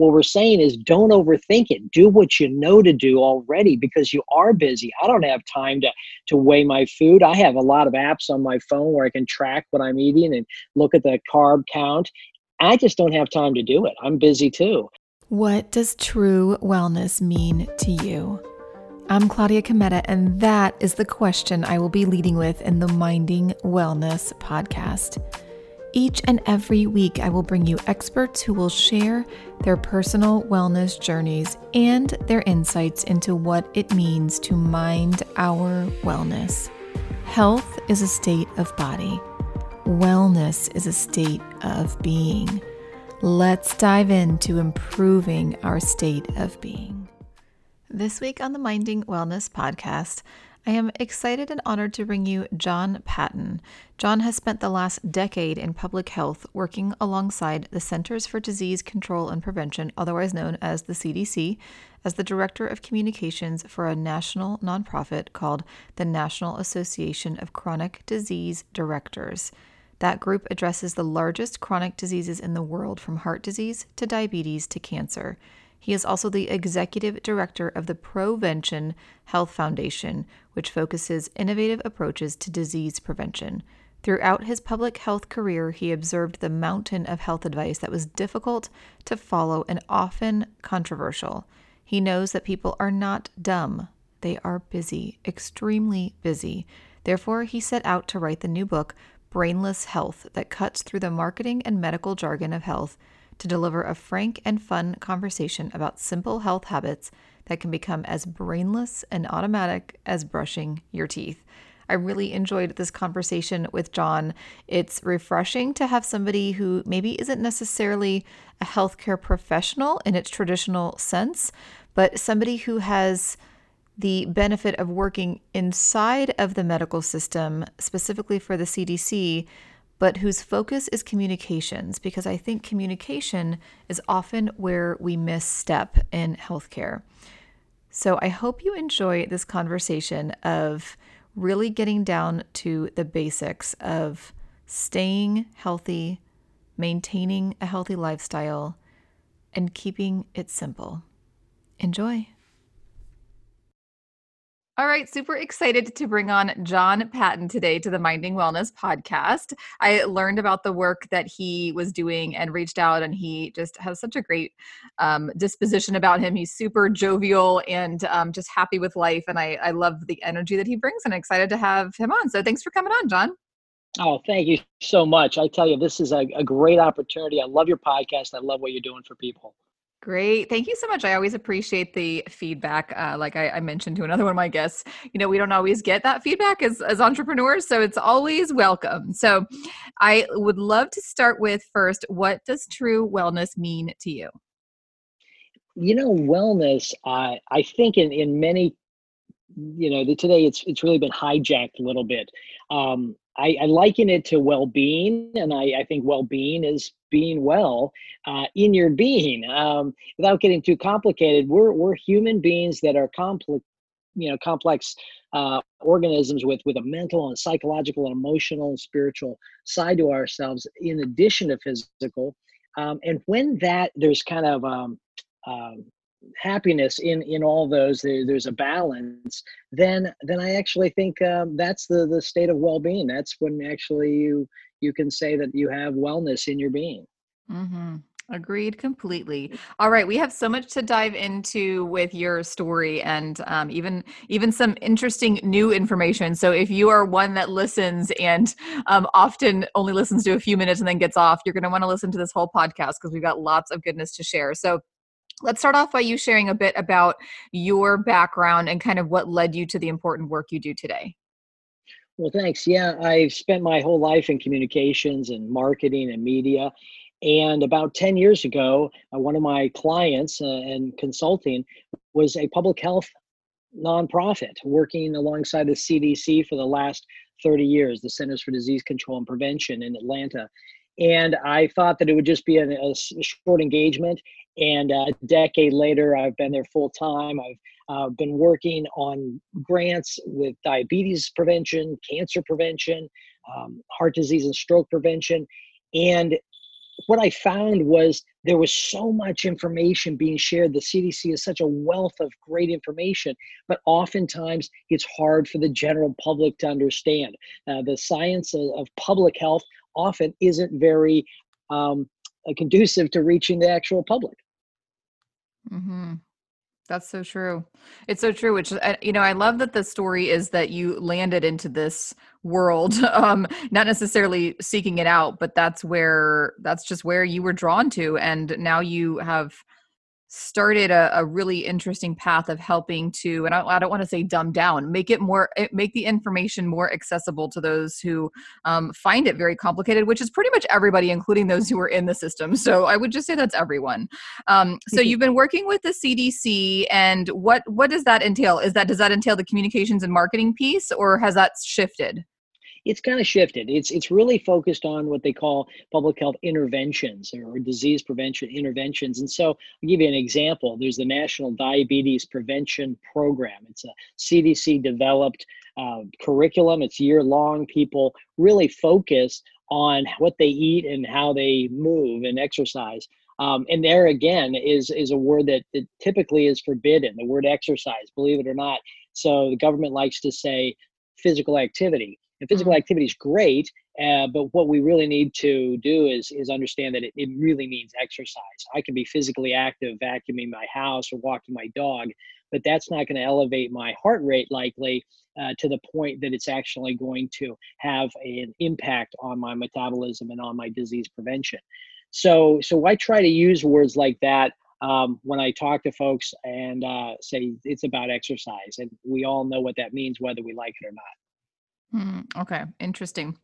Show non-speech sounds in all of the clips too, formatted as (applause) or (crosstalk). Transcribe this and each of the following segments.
what we're saying is don't overthink it. Do what you know to do already because you are busy. I don't have time to to weigh my food. I have a lot of apps on my phone where I can track what I'm eating and look at the carb count. I just don't have time to do it. I'm busy too. What does true wellness mean to you? I'm Claudia Cometa, and that is the question I will be leading with in the Minding Wellness podcast. Each and every week, I will bring you experts who will share their personal wellness journeys and their insights into what it means to mind our wellness. Health is a state of body, wellness is a state of being. Let's dive into improving our state of being. This week on the Minding Wellness podcast, I am excited and honored to bring you John Patton. John has spent the last decade in public health working alongside the Centers for Disease Control and Prevention, otherwise known as the CDC, as the Director of Communications for a national nonprofit called the National Association of Chronic Disease Directors. That group addresses the largest chronic diseases in the world, from heart disease to diabetes to cancer. He is also the executive director of the Provention Health Foundation, which focuses innovative approaches to disease prevention. Throughout his public health career, he observed the mountain of health advice that was difficult to follow and often controversial. He knows that people are not dumb, they are busy, extremely busy. Therefore, he set out to write the new book, Brainless Health, that cuts through the marketing and medical jargon of health to deliver a frank and fun conversation about simple health habits that can become as brainless and automatic as brushing your teeth. I really enjoyed this conversation with John. It's refreshing to have somebody who maybe isn't necessarily a healthcare professional in its traditional sense, but somebody who has the benefit of working inside of the medical system, specifically for the CDC, but whose focus is communications, because I think communication is often where we misstep in healthcare. So I hope you enjoy this conversation of really getting down to the basics of staying healthy, maintaining a healthy lifestyle, and keeping it simple. Enjoy. All right, super excited to bring on John Patton today to the Minding Wellness podcast. I learned about the work that he was doing and reached out, and he just has such a great um, disposition about him. He's super jovial and um, just happy with life, and I, I love the energy that he brings, and excited to have him on. So thanks for coming on, John. Oh, thank you so much. I tell you, this is a, a great opportunity. I love your podcast. I love what you're doing for people. Great. Thank you so much. I always appreciate the feedback. Uh, like I, I, mentioned to another one of my guests, you know, we don't always get that feedback as, as entrepreneurs, so it's always welcome. So I would love to start with first, what does true wellness mean to you? You know, wellness, I I think in, in many, you know, today it's it's really been hijacked a little bit. Um, I, I, liken it to well-being, and I, I think well-being is being well uh, in your being. Um, without getting too complicated, we're we're human beings that are complex, you know, complex uh, organisms with with a mental and psychological and emotional and spiritual side to ourselves, in addition to physical. Um, and when that there's kind of um, um happiness in in all those there, there's a balance then then i actually think um, that's the the state of well-being that's when actually you you can say that you have wellness in your being mm-hmm. Agreed completely. All right, we have so much to dive into with your story, and um, even even some interesting new information. So, if you are one that listens and um, often only listens to a few minutes and then gets off, you're going to want to listen to this whole podcast because we've got lots of goodness to share. So, Let's start off by you sharing a bit about your background and kind of what led you to the important work you do today. Well, thanks. Yeah, I've spent my whole life in communications and marketing and media. And about 10 years ago, uh, one of my clients uh, in consulting was a public health nonprofit working alongside the CDC for the last 30 years, the Centers for Disease Control and Prevention in Atlanta. And I thought that it would just be a, a short engagement and a decade later, I've been there full time. I've uh, been working on grants with diabetes prevention, cancer prevention, um, heart disease and stroke prevention. And what I found was there was so much information being shared. The CDC is such a wealth of great information, but oftentimes it's hard for the general public to understand. Uh, the science of, of, public health often isn't very um, conducive to reaching the actual public. Mm-hmm. That's so true. It's so true. Which uh, you know, I love that the story is that you landed into this world, (laughs) um, not necessarily seeking it out, but that's where that's just where you were drawn to, and now you have started a, a, really interesting path of helping to and I, I don't want to say dumb down make it more eh, make the information more accessible to those who um, find it very complicated which is pretty much everybody including those who are in the system. So i would just say that's everyone. Um, so (laughs) you've been working with the cdc and what what does that entail? Is that does that entail the communications and marketing piece or has that shifted it's kind of shifted. It's it's really focused on what they call public health interventions or disease prevention interventions. And so I'll give you an example. There's the National Diabetes Prevention Program. It's a CDC developed uh, curriculum. It's year long. People really focus on what they eat and how they move and exercise. Um, and there again is is a word that, that typically is forbidden. The word exercise, believe it or not. So the government likes to say physical activity and physical mm-hmm. activity is great, uh, but what we really need to do is is understand that it, it really means exercise. I can be physically active, vacuuming my house or walking my dog, but that's not going to elevate my heart rate likely uh, to the point that it's actually going to have an impact on my metabolism and on my disease prevention. So, so I try to use words like that um, when I talk to folks and uh, say it's about exercise, and we all know what that means, whether we like it or not. Hmm, okay, interesting.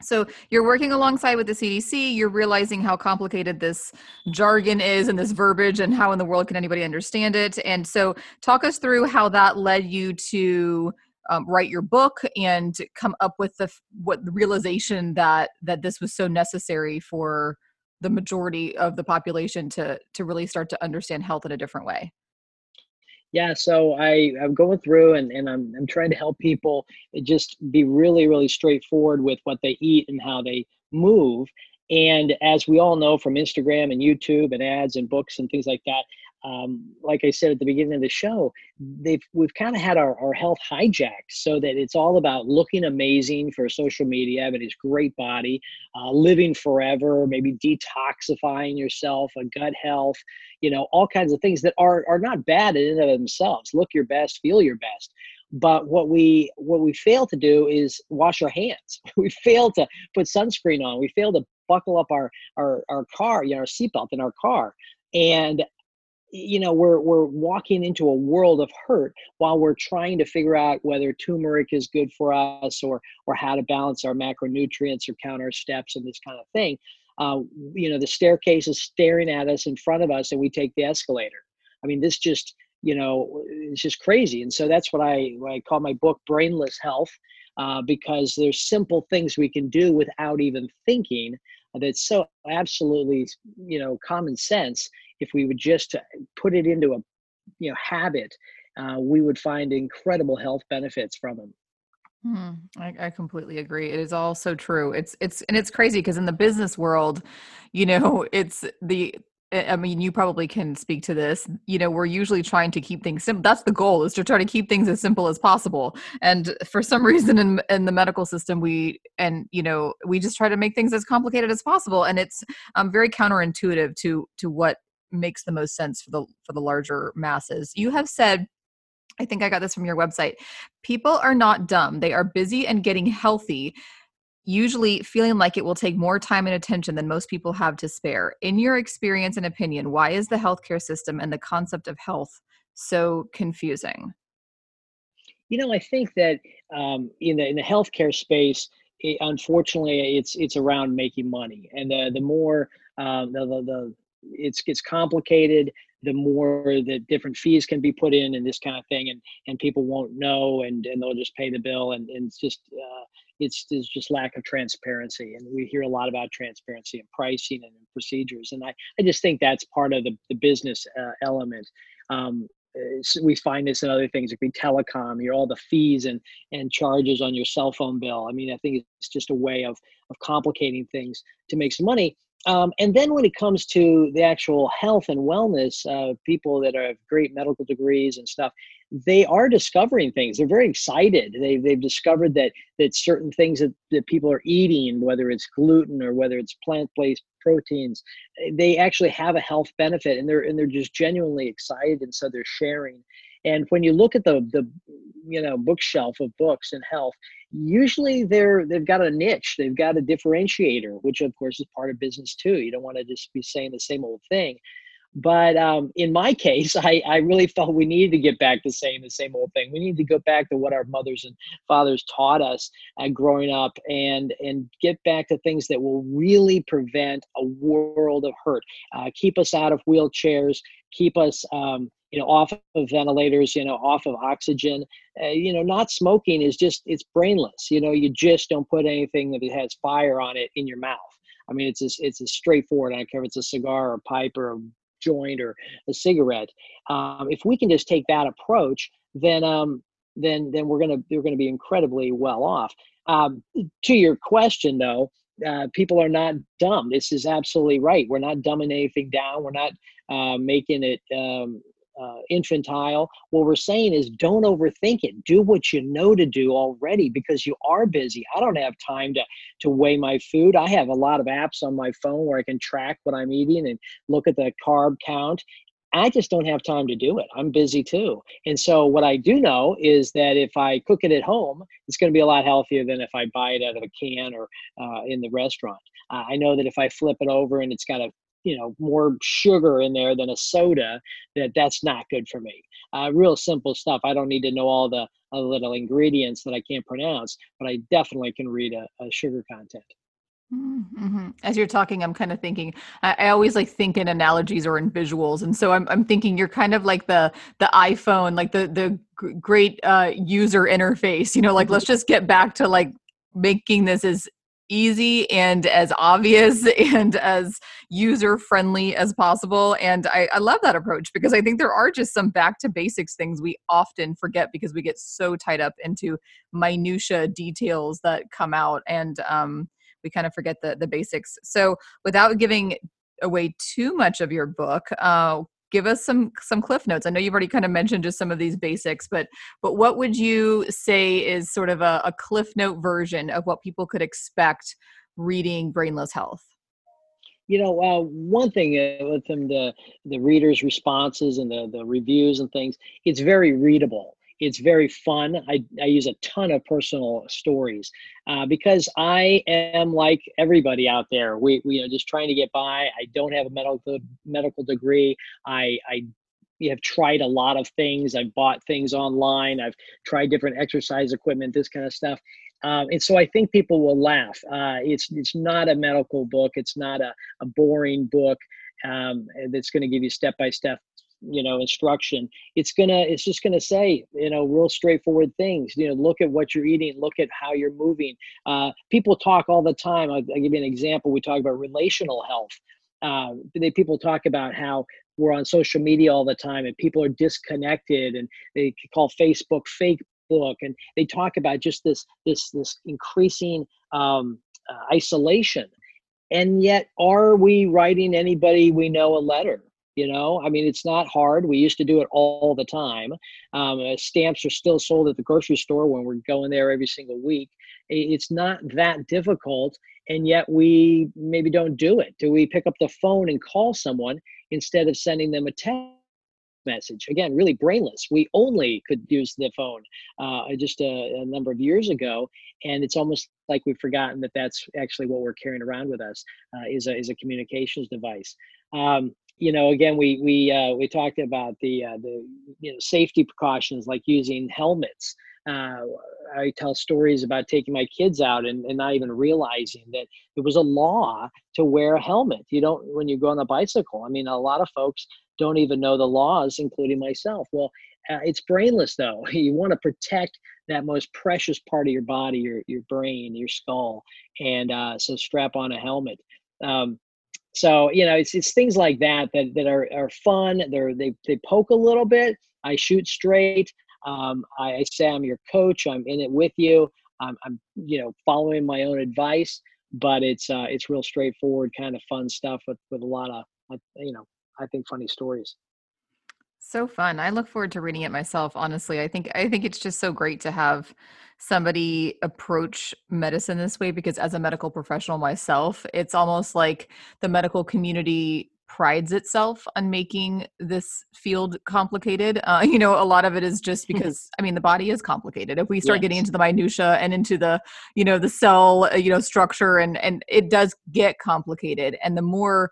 So you're working alongside with the CDC, you're realizing how complicated this jargon is and this verbiage and how in the world can anybody understand it. And so talk us through how that led you to um, write your book and come up with the what the realization that that this was so necessary for the majority of the population to to really start to understand health in a different way. Yeah, so I, I'm going through and, and I'm, I'm trying to help people just be really, really straightforward with what they eat and how they move. And as we all know from Instagram and YouTube and ads and books and things like that, um, like I said at the beginning of the show, they've we've kind of had our, our health hijacked so that it's all about looking amazing for social media, having this great body, uh, living forever, maybe detoxifying yourself, a gut health, you know, all kinds of things that are are not bad in and of themselves. Look your best, feel your best. But what we what we fail to do is wash our hands. (laughs) We fail to put sunscreen on. We fail to buckle up our our, our car, you know, our seatbelt in our car. And you know we're we're walking into a world of hurt while we're trying to figure out whether turmeric is good for us or or how to balance our macronutrients or count our steps and this kind of thing. Uh, you know the staircase is staring at us in front of us and we take the escalator. I mean this just you know it's just crazy. And so that's what i what i call my book brainless health uh, because there's simple things we can do without even thinking that's so absolutely you know common sense if we would just put it into a you know habit uh, we would find incredible health benefits from them Hmm, I, I, completely agree. It is all so true. It's it's and it's crazy because in the business world, you know, (laughs) it's the I mean, you probably can speak to this. You know, we're usually trying to keep things simple. That's the goal is to try to keep things as simple as possible. And for some (laughs) reason in in the medical system, we and you know we just try to make things as complicated as possible. And it's um, very counterintuitive to to what makes the most sense for the for the larger masses. You have said I think I got this from your website. People are not dumb. They are busy and getting healthy, usually feeling like it will take more time and attention than most people have to spare. In your experience and opinion, why is the healthcare system and the concept of health so confusing? You know, I think that um, in the in the healthcare space, it, unfortunately, it's it's around making money, and the the more um, the, the, the it's it's complicated the more that different fees can be put in and this kind of thing and and people won't know and and they'll just pay the bill and, and it's just uh, it's just lack of transparency and we hear a lot about transparency and pricing and procedures and i i just think that's part of the, the business uh, element. Um, we find this in other things like telecom you're all the fees and and charges on your cell phone bill. I mean i think it's just a way of of complicating things to make some money um, and then when it comes to the actual health and wellness, uh, people that have great medical degrees and stuff, they are discovering things. They're very excited. They, they've discovered that that certain things that, that people are eating, whether it's gluten or whether it's plant-based proteins, they actually have a health benefit, and they're and they're just genuinely excited, and so they're sharing. And when you look at the the you know bookshelf of books and health, usually they're they've got a niche, they've got a differentiator, which of course is part of business too. You don't want to just be saying the same old thing. But um, in my (laughs) case, I, I really felt we needed to get back to saying the same old thing. We need to go back to what our mothers and fathers taught us uh, growing up, and and get back to things that will really prevent a world of hurt, uh, keep us out of wheelchairs, keep us um, you know off of ventilators you know off of oxygen uh, you know not smoking is just it's brainless you know you just don't put anything that has fire on it in your mouth i mean it's a, it's a straightforward i don't care if it's a cigar or a pipe or a joint or a cigarette um, if we can just take that approach then um, then then we're gonna we're gonna be incredibly well off um, to your question though uh, people are not dumb. This is absolutely right. We're not dumbing anything down. We're not uh, making it um, uh, infantile. What we're saying is don't overthink it. Do what you know to do already because you are busy. I don't have time to to weigh my food. I have a lot of apps on my phone where I can track what I'm eating and look at the carb count. I just don't have time to do it. I'm busy too. And so what I do know is that if I cook it at home, it's going to be a lot healthier than if I buy it out of a can or uh, in the restaurant. Uh, I know that if I flip it over and it's got a you know more sugar in there than a soda that that's not good for me uh, real simple stuff i don't need to know all the uh, little ingredients that i can't pronounce but i definitely can read a, a sugar content Mm-hmm. As you're talking, I'm kind of thinking. I, I, always like think in analogies or in visuals, and so I'm I'm thinking you're kind of like the the iPhone, like the the great uh, user interface. You know, like let's just get back to like making this as easy and as obvious (laughs) and as user friendly as possible. And I, I, love that approach because I think there are just some back to basics things we often forget because we get so tied up into minutia details that come out and um, we kind of forget the, the basics. So without giving away too much of your book, uh, give us some some cliff notes. I know you've already kind of mentioned just some of these basics but but what would you say is sort of a, a cliff note version of what people could expect reading brainless health? You know uh, one thing uh, with them the the readers responses and the the reviews and things it's very readable it's very fun. I, I use a ton of personal stories uh, because I am like everybody out there. We, we are just trying to get by. I don't have a medical medical degree. I, I have tried a lot of things. I've bought things online. I've tried different exercise equipment, this kind of stuff. Um, and so I think people will laugh. Uh, it's it's not a medical book. It's not a, a boring book um, that's going to give you step by step you know instruction it's gonna it's just gonna say you know real straightforward things you know look at what you're eating look at how you're moving. Uh, people talk all the time I'll, I'll, give you an example we talk about relational health. Uh, they people talk about how we're on social media all the time and people are disconnected and they call facebook fake book and they talk about just this this this increasing um, uh, isolation. And yet are we writing anybody we know a letter you know? I mean it's not hard. We used to do it all the time. Um, uh, stamps are still sold at the grocery store when we're going there every single week. It's not that difficult and yet we maybe don't do it. Do we pick up the phone and call someone instead of sending them a text message? Again really brainless. We only could use the phone uh, just a, a, number of years ago and it's almost like we've forgotten that that's actually what we're carrying around with us uh, is, a, is a communications device. Um, you know, again, we we uh, we talked about the uh, the you know safety precautions like using helmets. Uh, I tell stories about taking my kids out and, and not even realizing that there was a law to wear a helmet. You don't when you go on a bicycle. I mean, a lot of folks don't even know the laws, including myself. Well, uh, it's brainless though. (laughs) You want to protect that most precious part of your body, your your brain, your skull, and uh, so strap on a helmet. Um, so you know, it's it's things like that that that are are fun. They're they they poke a little bit. I shoot straight. Um, I, I say I'm your coach. I'm in it with you. I'm, I'm you know following my own advice. but it's uh, it's real straightforward, kind of fun stuff with with a lot of you know I think funny stories. So fun. I look forward to reading it myself, honestly. I think I think it's just so great to have somebody approach medicine this way because as a medical professional myself, it's almost like the medical community prides itself on making this field complicated. Uh, (laughs) you know, a lot of it is just (laughs) because I mean the body is complicated. If we start yes. getting into the minutia and into the you know the cell uh, you know structure and and it does get complicated, and the more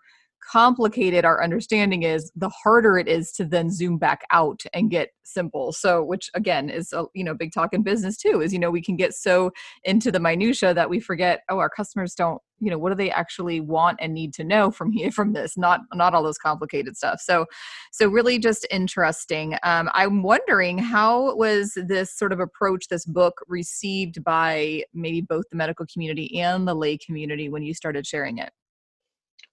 complicated our understanding is the harder it is to then zoom back out and get simple. So which again is a you know big talk in business too is you know we can get so into the minutia that we forget oh our customers don't you know what do they actually want and need to know from here (laughs) from this? Not not all those complicated stuff. So so really just interesting. Um, i'm wondering how was this sort of approach this book received by maybe both the medical community and the lay community when you started sharing it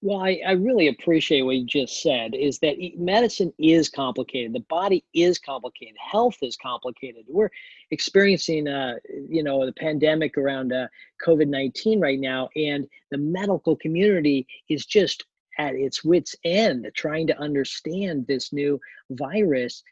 well, I, I really appreciate what you just said is that medicine is complicated. The body is complicated. Health is complicated. We're experiencing, uh, you know, the pandemic around uh, COVID 19 right now, and the medical community is just at its wits' end trying to understand this new virus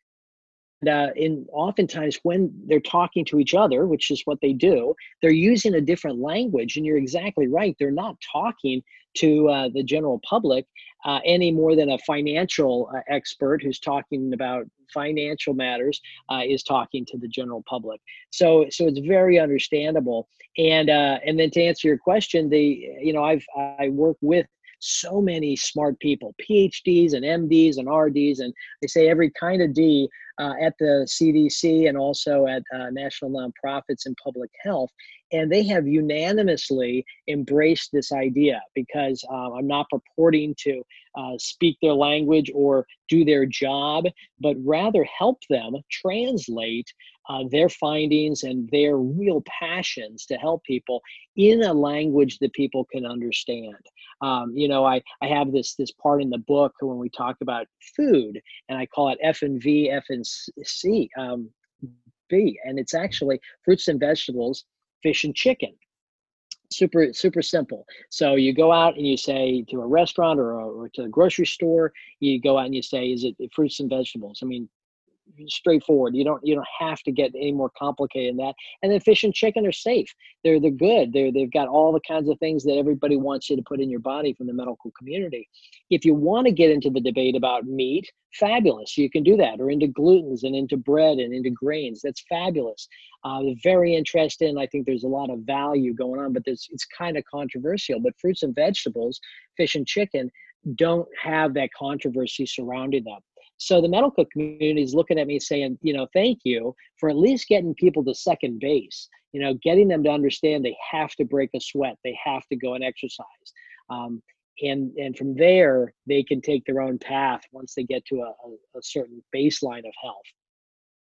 uh, in oftentimes when they're talking to each other, which is what they do, they're using a different language. And you're exactly right. They're not talking to uh, the general public uh, any more than a financial uh, expert who's talking about financial matters uh, is talking to the general public. So, so it's very understandable. And uh, and then to answer your question, the you know I've I work with so many smart people, PhDs and MDs and RDs, and they say every kind of D uh, at the CDC and also at uh, national nonprofits in public health. And they have unanimously embraced this idea because uh, I'm not purporting to uh, speak their language or do their job, but rather help them translate uh, their findings and their real passions to help people in a language that people can understand. Um, you know, I, I have this this part in the book when we talk about food, and I call it F and V, F and C, um, B, and it's actually fruits and vegetables, fish and chicken. Super super simple. So you go out and you say to a restaurant or, or to a grocery store you go out and you say is it fruits and vegetables? I mean straightforward. You don't you don't have to get any more complicated than that. And then fish and chicken are safe. They're they're good. They're they've got all the kinds of things that everybody wants you to put in your body from the medical community. If you want to get into the debate about meat, fabulous. You can do that, or into glutens and into bread and into grains. That's fabulous. Uh, very interesting. I think there's a lot of value going on, but it's kind of controversial. But fruits and vegetables, fish and chicken, don't have that controversy surrounding them. So the medical community is looking at me saying, you know, thank you for at least getting people to second base, you know, getting them to understand they have to break a sweat, they have to go and exercise. Um, and, and from there, they can take their own path once they get to a, a, certain baseline of health.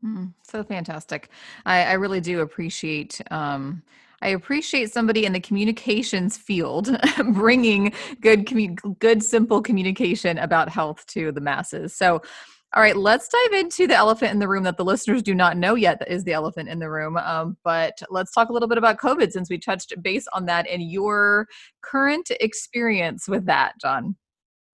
Mm, so fantastic. I, I really do appreciate um, I appreciate somebody in the communications field (laughs) bringing good, commu- good, simple communication about health to the masses. So, all right, let's dive into the elephant in the room that the listeners do not know yet that is the elephant in the room. Um, but let's talk a little bit about COVID since we touched base on that and your current experience with that, John.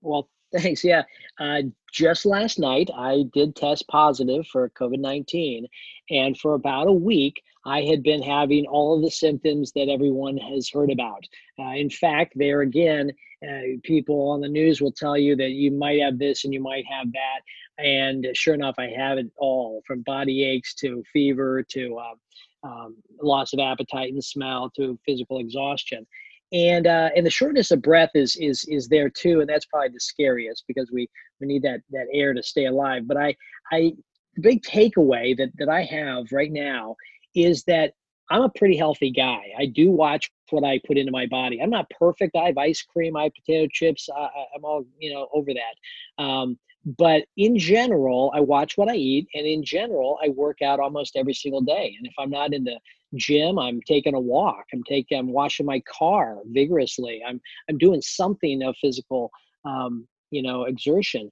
Well, (laughs) thanks. Yeah. Uh, just last night, I did test positive for COVID 19. And for about a week, I had been having all of the symptoms that everyone has heard about. Uh, in fact, there again, uh, people on the news will tell you that you might have this and you might have that. And sure enough, I have it all from body aches to fever to uh, um, loss of appetite and smell to physical exhaustion. And uh, and the shortness of breath is is is there too, and that's probably the scariest because we we need that that air to stay alive. But I I the big takeaway that that I have right now is that I'm a pretty healthy guy. I do watch what I put into my body. I'm not perfect. I have ice cream, I have potato chips. I, am all you know over that. Um, but in general, I watch what I eat, and in general, I work out almost every single day. And if I'm not in the gym, I'm taking a walk. I'm taking, I'm washing my car vigorously. I'm I'm doing something of physical, um, you know, exertion.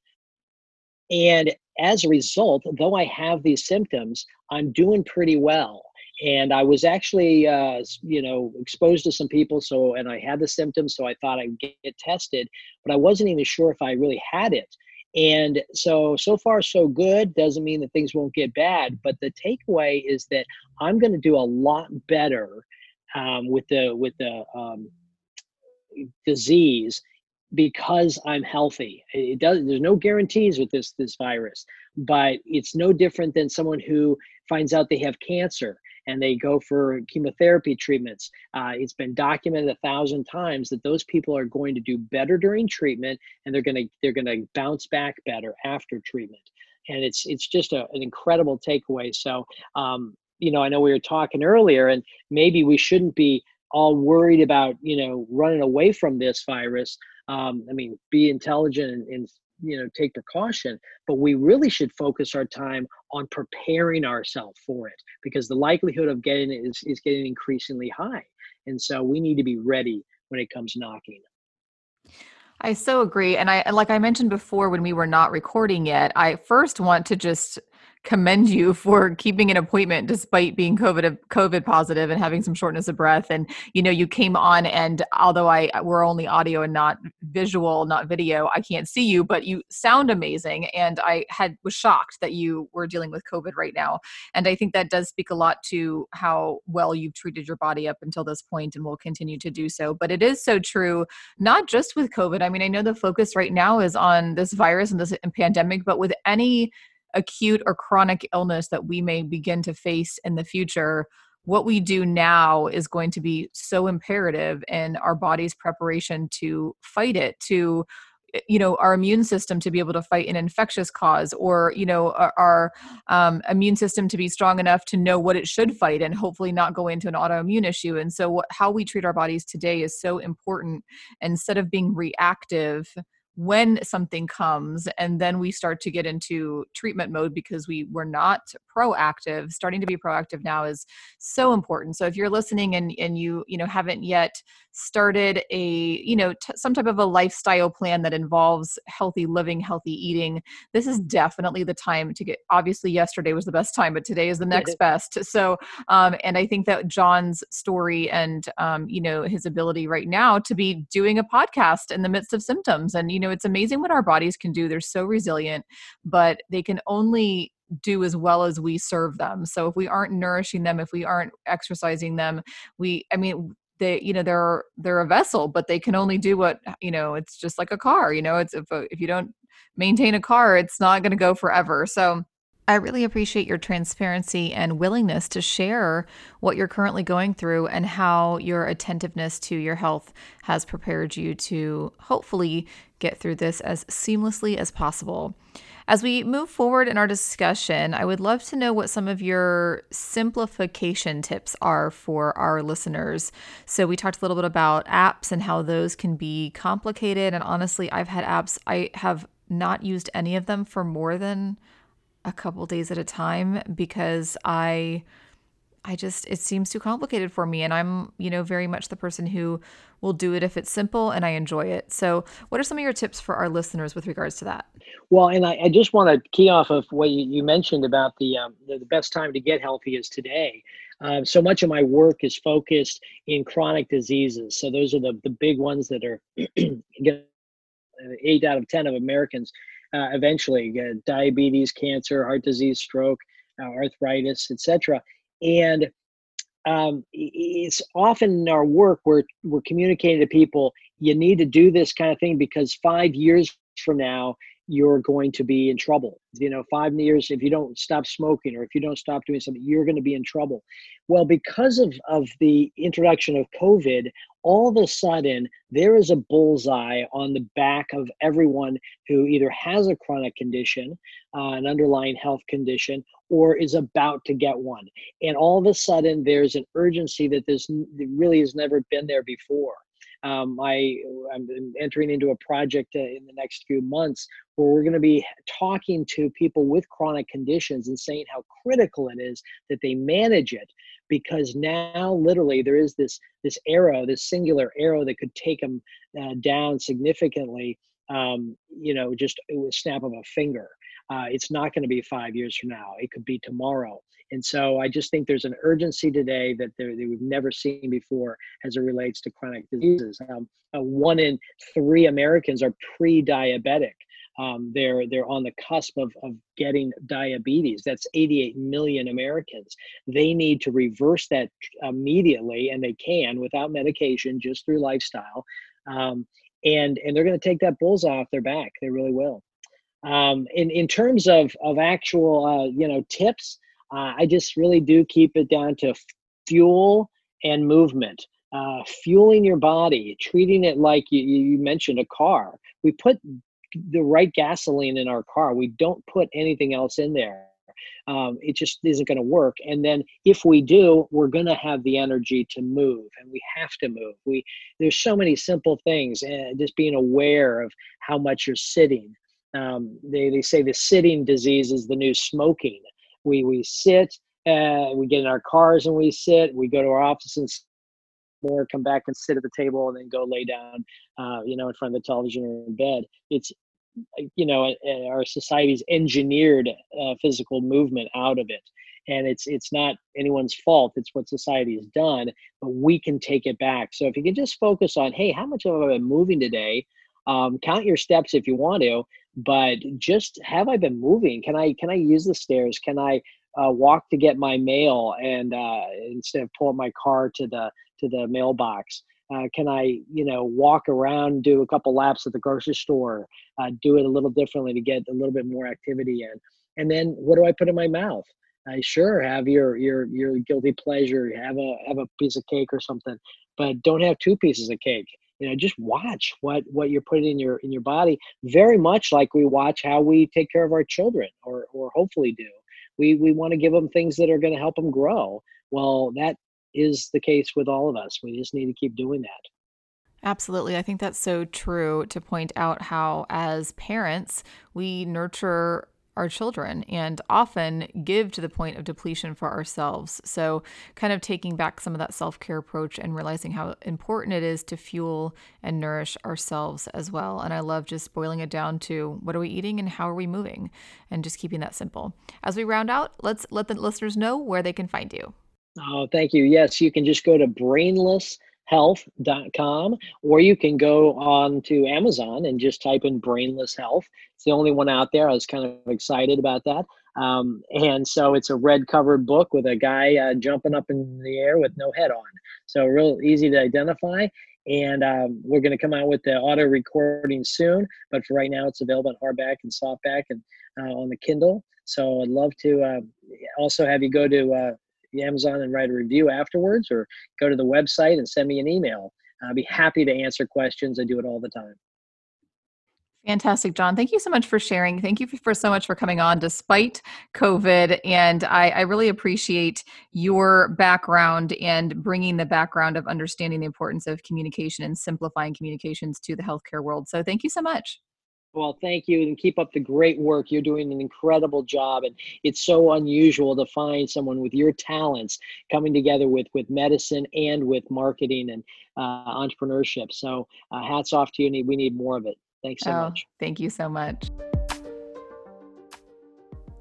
And as a result, though I have these symptoms, I'm doing pretty well and I was actually, uh, you know, exposed to some people. So, and I had the symptoms, so I thought I'd get tested, but I wasn't even sure if I really had it. And so, so far, so good. Doesn't mean that things won't get bad, but the takeaway is that I'm going to do a lot better um, with the with the um, disease because I'm healthy. It does. There's no guarantees with this this virus, but it's no different than someone who finds out they have cancer and they go for chemotherapy treatments. Uh, it's been documented a thousand times that those people are going to do better during treatment, and they're going to they're to bounce back better after treatment. And it's it's just a, an incredible takeaway. So, um, you know, I know we were talking earlier, and maybe we shouldn't be all worried about you know running away from this virus. Um, I mean, be intelligent and, and you know take precaution but we really should focus our time on preparing ourselves for it because the likelihood of getting it is, is getting increasingly high and so we need to be ready when it comes knocking I so agree. And I like I mentioned before when we were not recording yet, I first want to just commend you (laughs) for keeping an appointment despite being COVID COVID positive and having some shortness of breath. And you know, you came on, and although I we're only audio and not visual, not video, I can't see you, but you sound amazing. And I had was shocked that you were dealing with COVID right now. And I think that does speak a lot to how well you've treated your body up until this point, and will continue to do so. But it is so true, not just with COVID. I mean, I know the focus right now is on this virus and this pandemic, but with any acute or chronic illness that we may begin to face in the future what we do now is going to be so imperative in our body's preparation to fight it to eh, you know our immune system to be able to fight an infectious cause or you know our, um, immune system to be strong enough to know what it should fight and hopefully not go into an autoimmune issue. And so what, how we treat our bodies today is so important instead of being reactive when something comes and then we start to get into treatment mode because we were not proactive. Starting to be proactive now is so important. So if you're listening and and you you know haven't yet started a you know t- some type of a lifestyle plan that involves healthy living healthy eating this is definitely the time to get obviously yesterday was the best time but today is the next best. So um and i think that john's story and um you know his ability right now to be doing a podcast in the midst of symptoms and you know it's amazing what our bodies can do they're so resilient but they can only do as well as we serve them. So if we aren't nourishing them, if we aren't exercising them, we I mean they you know they're they're a vessel but they can only do what you know it's just like a car you know it's if, if you don't maintain a car it's not going to go forever so I really appreciate your transparency and willingness to share what you're currently going through and how your attentiveness to your health has prepared you to hopefully get through this as seamlessly as possible. As we move forward in our discussion, I would love to know what some of your simplification tips are for our listeners. So, we talked a little bit about apps and how those can be complicated. And honestly, I've had apps, I have not used any of them for more than a couple days at a time because I I just it seems too complicated for me and I'm, you know, very much the person who will do it if it's simple and I enjoy it. So, what are some of your tips for our listeners with regards to that? Well, and I, I just want to key off of what you, you mentioned about the, um, the, the best time to get healthy is today. Um, so much of my work is focused in chronic diseases. So those are the the big ones that are (clears throat) eight out of ten of Americans uh, eventually get diabetes, cancer, heart disease, stroke, uh, arthritis, etc and um, it's often in our work we're we're communicating to people you need to do this kind of thing because five years from now you're going to be in trouble you know five years if you don't stop smoking or if you don't stop doing something you're going to be in trouble well because of of the introduction of covid all of a sudden there is a bullseye on the back of everyone who either has a chronic condition, uh, an underlying health condition, or is about to get one. And all of a sudden there's an urgency that this really has never been there before. Um, I, I'm entering into a project uh, in the next few months where we're going to be talking to people with chronic conditions and saying how critical it is that they manage it because now literally there is this this arrow this singular arrow that could take them uh, down significantly um, you know just with snap of a finger Uh, it's not going to be five years from now. It could be tomorrow. And so I just think there's an urgency today that, there, that we've never seen before as it relates to chronic diseases. Um, uh, one in three Americans are pre-diabetic. Um, they're they're on the cusp of, of getting diabetes. That's 88 million Americans. They need to reverse that immediately, and they can without medication, just through lifestyle. Um, and and they're going to take that bullseye off their back. They really will. Um, in in terms of of actual uh, you know tips, uh, I just really do keep it down to fuel and movement. Uh, fueling your body, treating it like you, you mentioned a car. We put the right gasoline in our car. We don't put anything else in there. Um, it just isn't going to work. And then if we do, we're going to have the energy to move, and we have to move. We there's so many simple things, and just being aware of how much you're sitting. Um, they they say the sitting disease is the new smoking. We we sit, uh, we get in our cars and we sit. We go to our office and more, come back and sit at the table, and then go lay down, uh, you know, in front of the television or in bed. It's you know our society's engineered uh, physical movement out of it and it's it's not anyone's fault it's what society has done but we can take it back so if you can just focus on hey how much have i been moving today um, count your steps if you want to but just have i been moving can i can i use the stairs can i uh, walk to get my mail and uh, instead of pulling my car to the to the mailbox uh, can I, you know, walk around, do a couple laps at the grocery store, uh, do it a little differently to get a little bit more activity in? And then what do I put in my mouth? I sure have your your your guilty pleasure. Have a have a piece of cake or something, but don't have two pieces of cake. You know, just watch what what you're putting in your in your body. Very much like we watch how we take care of our children, or or hopefully do. We we want to give them things that are going to help them grow. Well, that is the case with all of us. We just need to keep doing that. Absolutely. I think that's so true to point out how, as parents, we nurture our children and often give to the point of depletion for ourselves. So, kind of taking back some of that self care approach and realizing how important it is to fuel and nourish ourselves as well. And I love just boiling it down to what are we eating and how are we moving and just keeping that simple. As we round out, let's let the listeners know where they can find you. Oh, thank you. Yes, you can just go to brainlesshealth.com or you can go on to Amazon and just type in brainless health. It's the only one out there. I was kind of excited about that. Um, and so it's a red covered book with a guy uh, jumping up in the air with no head on. So real easy to identify. And um, we're going to come out with the auto recording soon. But for right now, it's available on hardback and softback and uh, on the Kindle. So I'd love to uh, also have you go to uh, Amazon and write a review afterwards, or go to the website and send me an email. I'll be happy to answer questions. I do it all the time. Fantastic, John. Thank you so much for sharing. Thank you for so much for coming on despite COVID. And I, I, really appreciate your background and bringing the background of understanding the importance of communication and simplifying communications to the healthcare world. So thank you so much. Well, thank you and keep up the great work. You're doing an incredible job. And it's so unusual to find someone with your talents coming together with, with medicine and with marketing and uh, entrepreneurship. So uh, hats off to you. We need more of it. Thanks so oh, much. Thank you so much.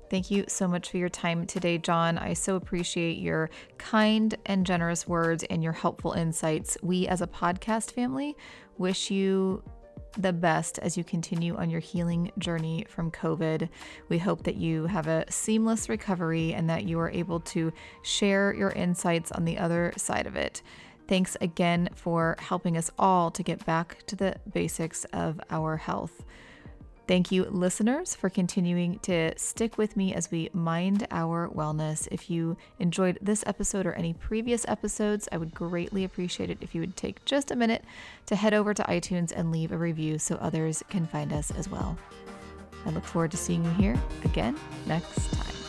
Thank you so much for your time today, John. I so appreciate your kind and generous words and your helpful insights. We, as a podcast family, wish you the best as you continue on your healing journey from COVID. We hope that you have a seamless recovery and that you are able to share your insights on the other side of it. Thanks again for helping us all to get back to the basics of our health. Thank you, listeners, for continuing to stick with me as we mind our wellness. If you enjoyed this episode or any previous episodes, I would greatly appreciate it if you would take just a minute to head over to iTunes and leave a review so others can find us as well. I look forward to seeing you here again next time.